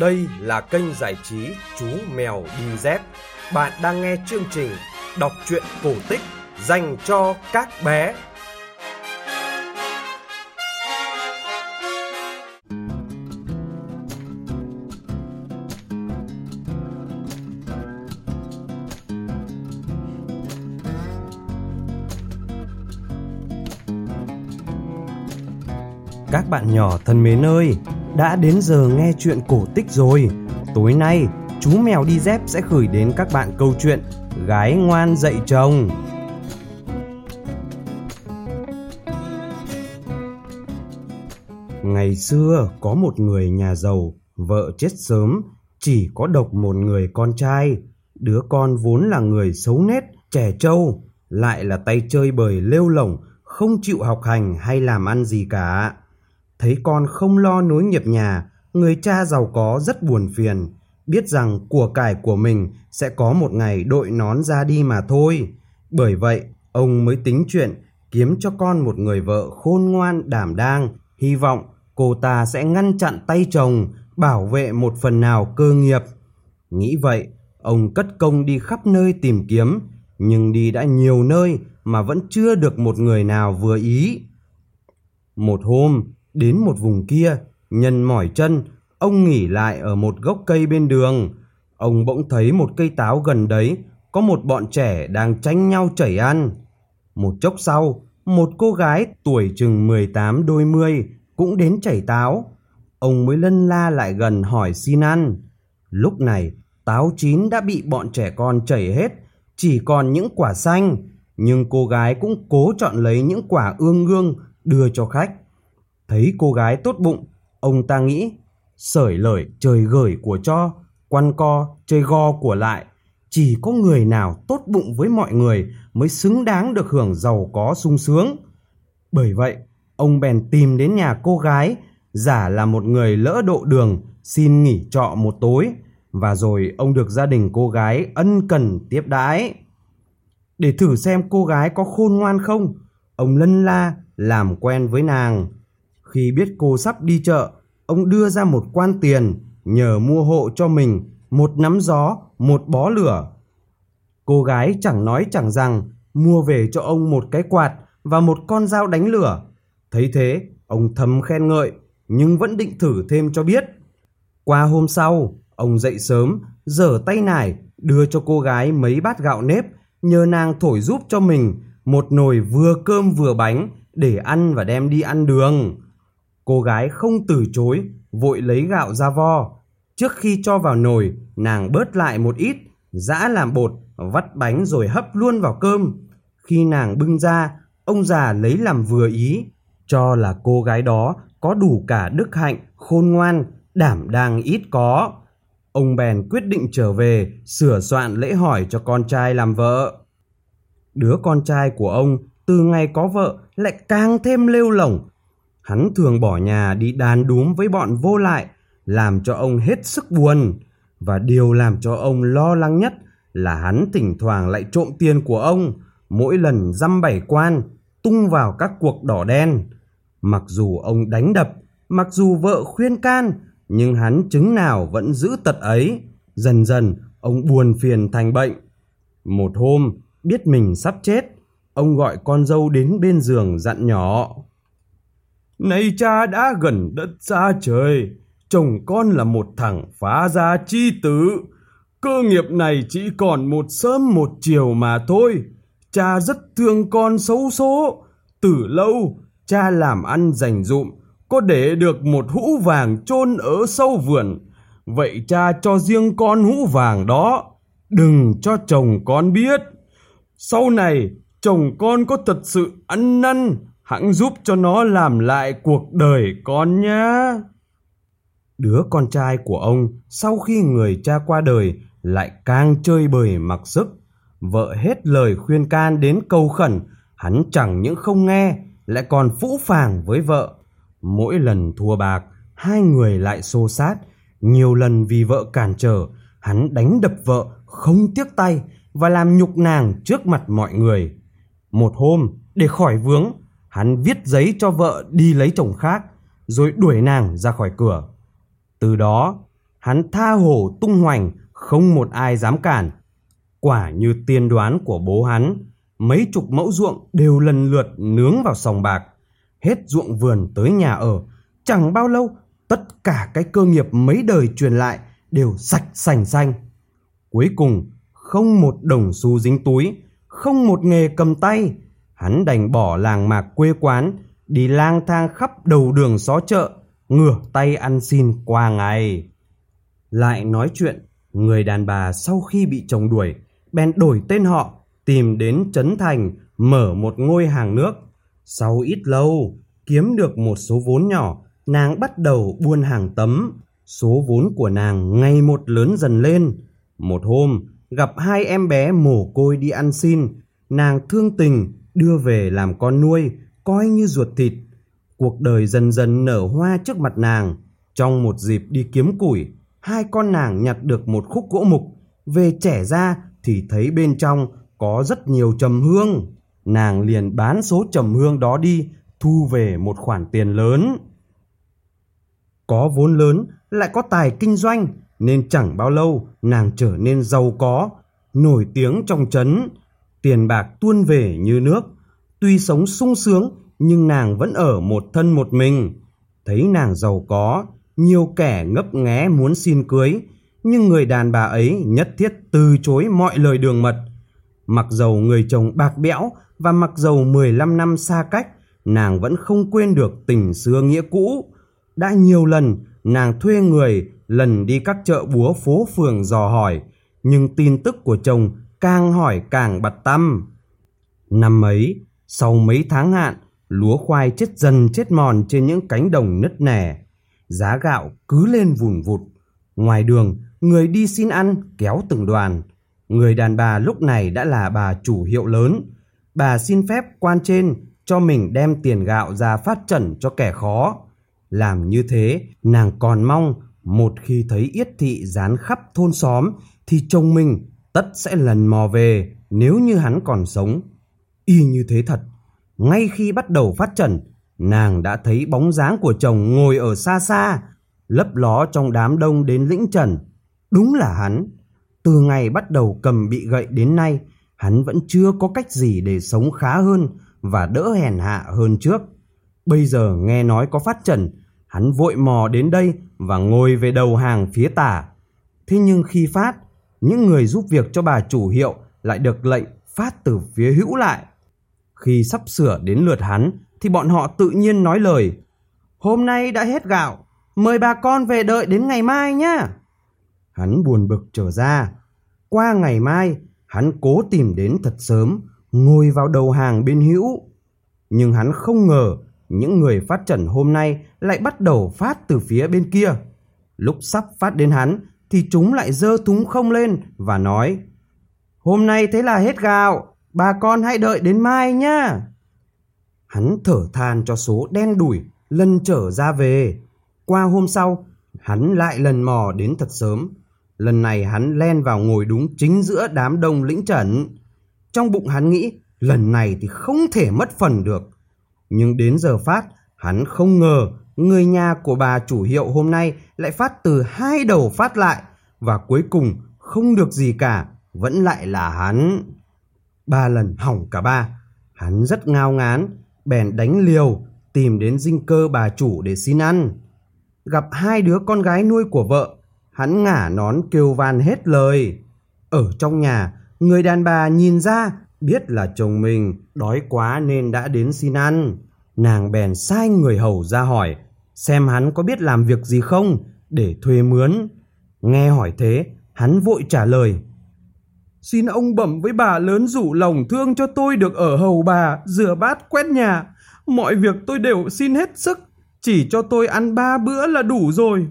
Đây là kênh giải trí Chú Mèo Đi Dép. Bạn đang nghe chương trình đọc truyện cổ tích dành cho các bé. Các bạn nhỏ thân mến ơi, đã đến giờ nghe chuyện cổ tích rồi. Tối nay, chú mèo đi dép sẽ gửi đến các bạn câu chuyện Gái ngoan dạy chồng. Ngày xưa có một người nhà giàu, vợ chết sớm, chỉ có độc một người con trai. Đứa con vốn là người xấu nết, trẻ trâu, lại là tay chơi bời lêu lỏng, không chịu học hành hay làm ăn gì cả. Thấy con không lo nối nghiệp nhà, người cha giàu có rất buồn phiền, biết rằng của cải của mình sẽ có một ngày đội nón ra đi mà thôi. Bởi vậy, ông mới tính chuyện kiếm cho con một người vợ khôn ngoan đảm đang, hy vọng cô ta sẽ ngăn chặn tay chồng, bảo vệ một phần nào cơ nghiệp. Nghĩ vậy, ông cất công đi khắp nơi tìm kiếm, nhưng đi đã nhiều nơi mà vẫn chưa được một người nào vừa ý. Một hôm, đến một vùng kia, nhân mỏi chân, ông nghỉ lại ở một gốc cây bên đường. Ông bỗng thấy một cây táo gần đấy, có một bọn trẻ đang tranh nhau chảy ăn. Một chốc sau, một cô gái tuổi chừng 18 đôi mươi cũng đến chảy táo. Ông mới lân la lại gần hỏi xin ăn. Lúc này, táo chín đã bị bọn trẻ con chảy hết, chỉ còn những quả xanh. Nhưng cô gái cũng cố chọn lấy những quả ương ương đưa cho khách. Thấy cô gái tốt bụng, ông ta nghĩ, sởi lời trời gửi của cho, quan co chơi go của lại. Chỉ có người nào tốt bụng với mọi người mới xứng đáng được hưởng giàu có sung sướng. Bởi vậy, ông bèn tìm đến nhà cô gái, giả là một người lỡ độ đường, xin nghỉ trọ một tối, và rồi ông được gia đình cô gái ân cần tiếp đãi. Để thử xem cô gái có khôn ngoan không, ông lân la làm quen với nàng. Khi biết cô sắp đi chợ, ông đưa ra một quan tiền nhờ mua hộ cho mình một nắm gió, một bó lửa. Cô gái chẳng nói chẳng rằng mua về cho ông một cái quạt và một con dao đánh lửa. Thấy thế, ông thầm khen ngợi nhưng vẫn định thử thêm cho biết. Qua hôm sau, ông dậy sớm, dở tay nải đưa cho cô gái mấy bát gạo nếp nhờ nàng thổi giúp cho mình một nồi vừa cơm vừa bánh để ăn và đem đi ăn đường. Cô gái không từ chối, vội lấy gạo ra vo. Trước khi cho vào nồi, nàng bớt lại một ít, giã làm bột, vắt bánh rồi hấp luôn vào cơm. Khi nàng bưng ra, ông già lấy làm vừa ý, cho là cô gái đó có đủ cả đức hạnh, khôn ngoan, đảm đang ít có. Ông bèn quyết định trở về sửa soạn lễ hỏi cho con trai làm vợ. Đứa con trai của ông từ ngày có vợ lại càng thêm lêu lỏng, Hắn thường bỏ nhà đi đàn đúm với bọn vô lại, làm cho ông hết sức buồn. Và điều làm cho ông lo lắng nhất là hắn thỉnh thoảng lại trộm tiền của ông, mỗi lần dăm bảy quan, tung vào các cuộc đỏ đen. Mặc dù ông đánh đập, mặc dù vợ khuyên can, nhưng hắn chứng nào vẫn giữ tật ấy. Dần dần, ông buồn phiền thành bệnh. Một hôm, biết mình sắp chết, ông gọi con dâu đến bên giường dặn nhỏ. Này cha đã gần đất xa trời, chồng con là một thằng phá gia chi tử. Cơ nghiệp này chỉ còn một sớm một chiều mà thôi. Cha rất thương con xấu số. Từ lâu, cha làm ăn dành dụm, có để được một hũ vàng chôn ở sâu vườn. Vậy cha cho riêng con hũ vàng đó, đừng cho chồng con biết. Sau này, chồng con có thật sự ăn năn, hãng giúp cho nó làm lại cuộc đời con nhé. Đứa con trai của ông sau khi người cha qua đời lại càng chơi bời mặc sức. Vợ hết lời khuyên can đến câu khẩn, hắn chẳng những không nghe, lại còn phũ phàng với vợ. Mỗi lần thua bạc, hai người lại xô sát. Nhiều lần vì vợ cản trở, hắn đánh đập vợ không tiếc tay và làm nhục nàng trước mặt mọi người. Một hôm, để khỏi vướng, hắn viết giấy cho vợ đi lấy chồng khác, rồi đuổi nàng ra khỏi cửa. Từ đó, hắn tha hồ tung hoành, không một ai dám cản. Quả như tiên đoán của bố hắn, mấy chục mẫu ruộng đều lần lượt nướng vào sòng bạc. Hết ruộng vườn tới nhà ở, chẳng bao lâu tất cả cái cơ nghiệp mấy đời truyền lại đều sạch sành xanh. Cuối cùng, không một đồng xu dính túi, không một nghề cầm tay, hắn đành bỏ làng mạc quê quán, đi lang thang khắp đầu đường xó chợ, ngửa tay ăn xin qua ngày. Lại nói chuyện, người đàn bà sau khi bị chồng đuổi, bèn đổi tên họ, tìm đến Trấn Thành, mở một ngôi hàng nước. Sau ít lâu, kiếm được một số vốn nhỏ, nàng bắt đầu buôn hàng tấm. Số vốn của nàng ngày một lớn dần lên. Một hôm, gặp hai em bé mồ côi đi ăn xin, nàng thương tình đưa về làm con nuôi, coi như ruột thịt. Cuộc đời dần dần nở hoa trước mặt nàng. Trong một dịp đi kiếm củi, hai con nàng nhặt được một khúc gỗ mục. Về trẻ ra thì thấy bên trong có rất nhiều trầm hương. Nàng liền bán số trầm hương đó đi, thu về một khoản tiền lớn. Có vốn lớn, lại có tài kinh doanh, nên chẳng bao lâu nàng trở nên giàu có, nổi tiếng trong trấn. Tiền bạc tuôn về như nước. Tuy sống sung sướng, nhưng nàng vẫn ở một thân một mình. Thấy nàng giàu có, nhiều kẻ ngấp nghé muốn xin cưới, nhưng người đàn bà ấy nhất thiết từ chối mọi lời đường mật. Mặc dầu người chồng bạc bẽo và mặc dầu 15 năm xa cách, nàng vẫn không quên được tình xưa nghĩa cũ. Đã nhiều lần nàng thuê người lần đi các chợ búa phố phường dò hỏi, nhưng tin tức của chồng càng hỏi càng bật tâm. Năm ấy, sau mấy tháng hạn, lúa khoai chết dần chết mòn trên những cánh đồng nứt nẻ. Giá gạo cứ lên vùn vụt. Ngoài đường, người đi xin ăn kéo từng đoàn. Người đàn bà lúc này đã là bà chủ hiệu lớn. Bà xin phép quan trên cho mình đem tiền gạo ra phát trần cho kẻ khó. Làm như thế, nàng còn mong một khi thấy yết thị dán khắp thôn xóm thì chồng mình tất sẽ lần mò về nếu như hắn còn sống. Y như thế thật, ngay khi bắt đầu phát trần, nàng đã thấy bóng dáng của chồng ngồi ở xa xa, lấp ló trong đám đông đến lĩnh trần. Đúng là hắn. Từ ngày bắt đầu cầm bị gậy đến nay, hắn vẫn chưa có cách gì để sống khá hơn và đỡ hèn hạ hơn trước. Bây giờ nghe nói có phát trần, hắn vội mò đến đây và ngồi về đầu hàng phía tả. Thế nhưng khi phát, những người giúp việc cho bà chủ hiệu lại được lệnh phát từ phía hữu lại. Khi sắp sửa đến lượt hắn thì bọn họ tự nhiên nói lời Hôm nay đã hết gạo, mời bà con về đợi đến ngày mai nhá. Hắn buồn bực trở ra. Qua ngày mai, hắn cố tìm đến thật sớm, ngồi vào đầu hàng bên hữu. Nhưng hắn không ngờ những người phát trần hôm nay lại bắt đầu phát từ phía bên kia. Lúc sắp phát đến hắn thì chúng lại dơ túng không lên và nói Hôm nay thế là hết gạo, bà con hãy đợi đến mai nhá. Hắn thở than cho số đen đủi lần trở ra về. Qua hôm sau, hắn lại lần mò đến thật sớm. Lần này hắn len vào ngồi đúng chính giữa đám đông lĩnh trần. Trong bụng hắn nghĩ, lần này thì không thể mất phần được. Nhưng đến giờ phát, hắn không ngờ người nhà của bà chủ hiệu hôm nay lại phát từ hai đầu phát lại và cuối cùng không được gì cả, vẫn lại là hắn. Ba lần hỏng cả ba, hắn rất ngao ngán, bèn đánh liều, tìm đến dinh cơ bà chủ để xin ăn. Gặp hai đứa con gái nuôi của vợ, hắn ngả nón kêu van hết lời. Ở trong nhà, người đàn bà nhìn ra biết là chồng mình đói quá nên đã đến xin ăn. Nàng bèn sai người hầu ra hỏi xem hắn có biết làm việc gì không để thuê mướn. Nghe hỏi thế, hắn vội trả lời. Xin ông bẩm với bà lớn rủ lòng thương cho tôi được ở hầu bà, rửa bát quét nhà. Mọi việc tôi đều xin hết sức, chỉ cho tôi ăn ba bữa là đủ rồi.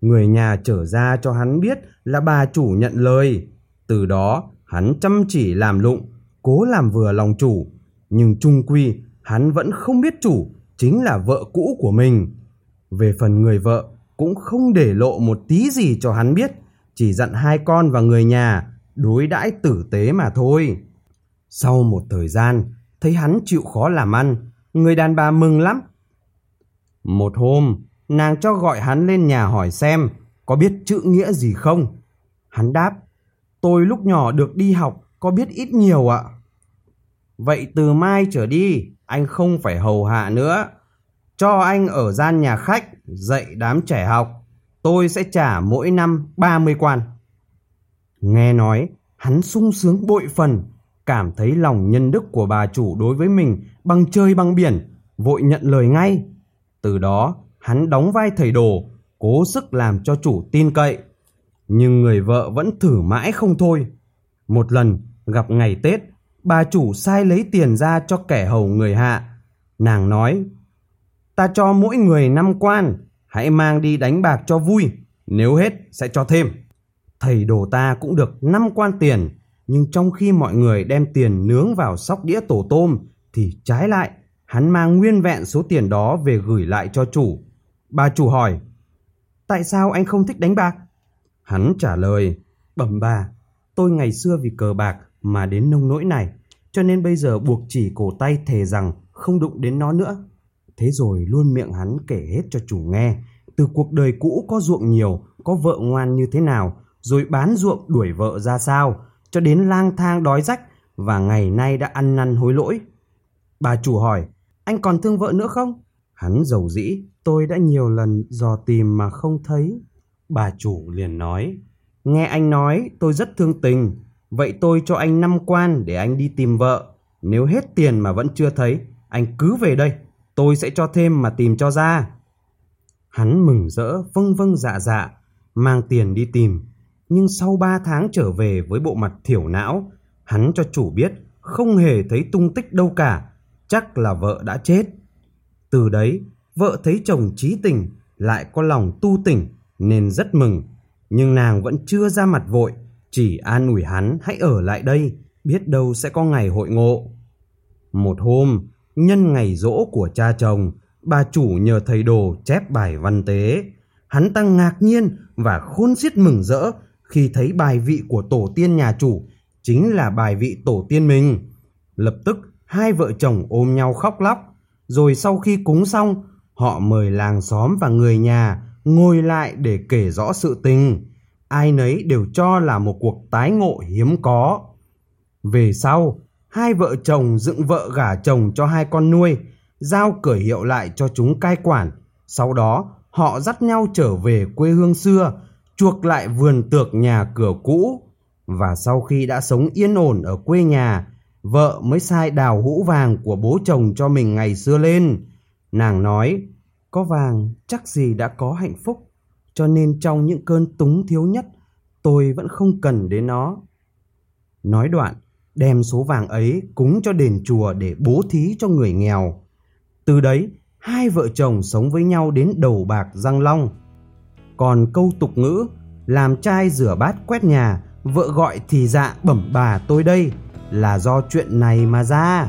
Người nhà trở ra cho hắn biết là bà chủ nhận lời. Từ đó, hắn chăm chỉ làm lụng, cố làm vừa lòng chủ. Nhưng trung quy, hắn vẫn không biết chủ chính là vợ cũ của mình. Về phần người vợ, cũng không để lộ một tí gì cho hắn biết, chỉ dặn hai con và người nhà đối đãi tử tế mà thôi. Sau một thời gian, thấy hắn chịu khó làm ăn, người đàn bà mừng lắm. Một hôm, nàng cho gọi hắn lên nhà hỏi xem có biết chữ nghĩa gì không? Hắn đáp, tôi lúc nhỏ được đi học, có biết ít nhiều ạ. Vậy từ mai trở đi, anh không phải hầu hạ nữa. Cho anh ở gian nhà khách, dạy đám trẻ học. Tôi sẽ trả mỗi năm 30 quan. Nghe nói, hắn sung sướng bội phần, cảm thấy lòng nhân đức của bà chủ đối với mình bằng chơi bằng biển, vội nhận lời ngay. Từ đó, hắn đóng vai thầy đồ, cố sức làm cho chủ tin cậy. Nhưng người vợ vẫn thử mãi không thôi. Một lần, gặp ngày Tết, bà chủ sai lấy tiền ra cho kẻ hầu người hạ. Nàng nói, ta cho mỗi người năm quan, hãy mang đi đánh bạc cho vui, nếu hết sẽ cho thêm. Thầy đồ ta cũng được năm quan tiền, nhưng trong khi mọi người đem tiền nướng vào sóc đĩa tổ tôm, thì trái lại, hắn mang nguyên vẹn số tiền đó về gửi lại cho chủ. Bà chủ hỏi, tại sao anh không thích đánh bạc? Hắn trả lời, bẩm bà, tôi ngày xưa vì cờ bạc mà đến nông nỗi này, cho nên bây giờ buộc chỉ cổ tay thề rằng không đụng đến nó nữa. Thế rồi luôn miệng hắn kể hết cho chủ nghe, từ cuộc đời cũ có ruộng nhiều, có vợ ngoan như thế nào, rồi bán ruộng đuổi vợ ra sao, cho đến lang thang đói rách và ngày nay đã ăn năn hối lỗi. Bà chủ hỏi, anh còn thương vợ nữa không? Hắn giàu dĩ, tôi đã nhiều lần dò tìm mà không thấy. Bà chủ liền nói, nghe anh nói tôi rất thương tình, vậy tôi cho anh năm quan để anh đi tìm vợ. Nếu hết tiền mà vẫn chưa thấy, anh cứ về đây, tôi sẽ cho thêm mà tìm cho ra. Hắn mừng rỡ, vâng vâng dạ dạ, mang tiền đi tìm. Nhưng sau ba tháng trở về với bộ mặt thiểu não, hắn cho chủ biết không hề thấy tung tích đâu cả, chắc là vợ đã chết. Từ đấy, vợ thấy chồng trí tình, lại có lòng tu tỉnh, nên rất mừng. Nhưng nàng vẫn chưa ra mặt vội, chỉ an ủi hắn hãy ở lại đây, biết đâu sẽ có ngày hội ngộ. Một hôm, nhân ngày rỗ của cha chồng, bà chủ nhờ thầy đồ chép bài văn tế. Hắn tăng ngạc nhiên và khôn xiết mừng rỡ khi thấy bài vị của tổ tiên nhà chủ chính là bài vị tổ tiên mình. Lập tức hai vợ chồng ôm nhau khóc lóc, rồi sau khi cúng xong, họ mời làng xóm và người nhà ngồi lại để kể rõ sự tình. Ai nấy đều cho là một cuộc tái ngộ hiếm có. Về sau, hai vợ chồng dựng vợ gả chồng cho hai con nuôi, giao cởi hiệu lại cho chúng cai quản. Sau đó, họ dắt nhau trở về quê hương xưa, chuộc lại vườn tược nhà cửa cũ. Và sau khi đã sống yên ổn ở quê nhà, vợ mới sai đào hũ vàng của bố chồng cho mình ngày xưa lên. Nàng nói, có vàng chắc gì đã có hạnh phúc, cho nên trong những cơn túng thiếu nhất, tôi vẫn không cần đến nó. Nói đoạn, đem số vàng ấy cúng cho đền chùa để bố thí cho người nghèo. Từ đấy, hai vợ chồng sống với nhau đến đầu bạc răng long. Còn câu tục ngữ, làm trai rửa bát quét nhà, vợ gọi thì dạ bẩm bà tôi đây, là do chuyện này mà ra.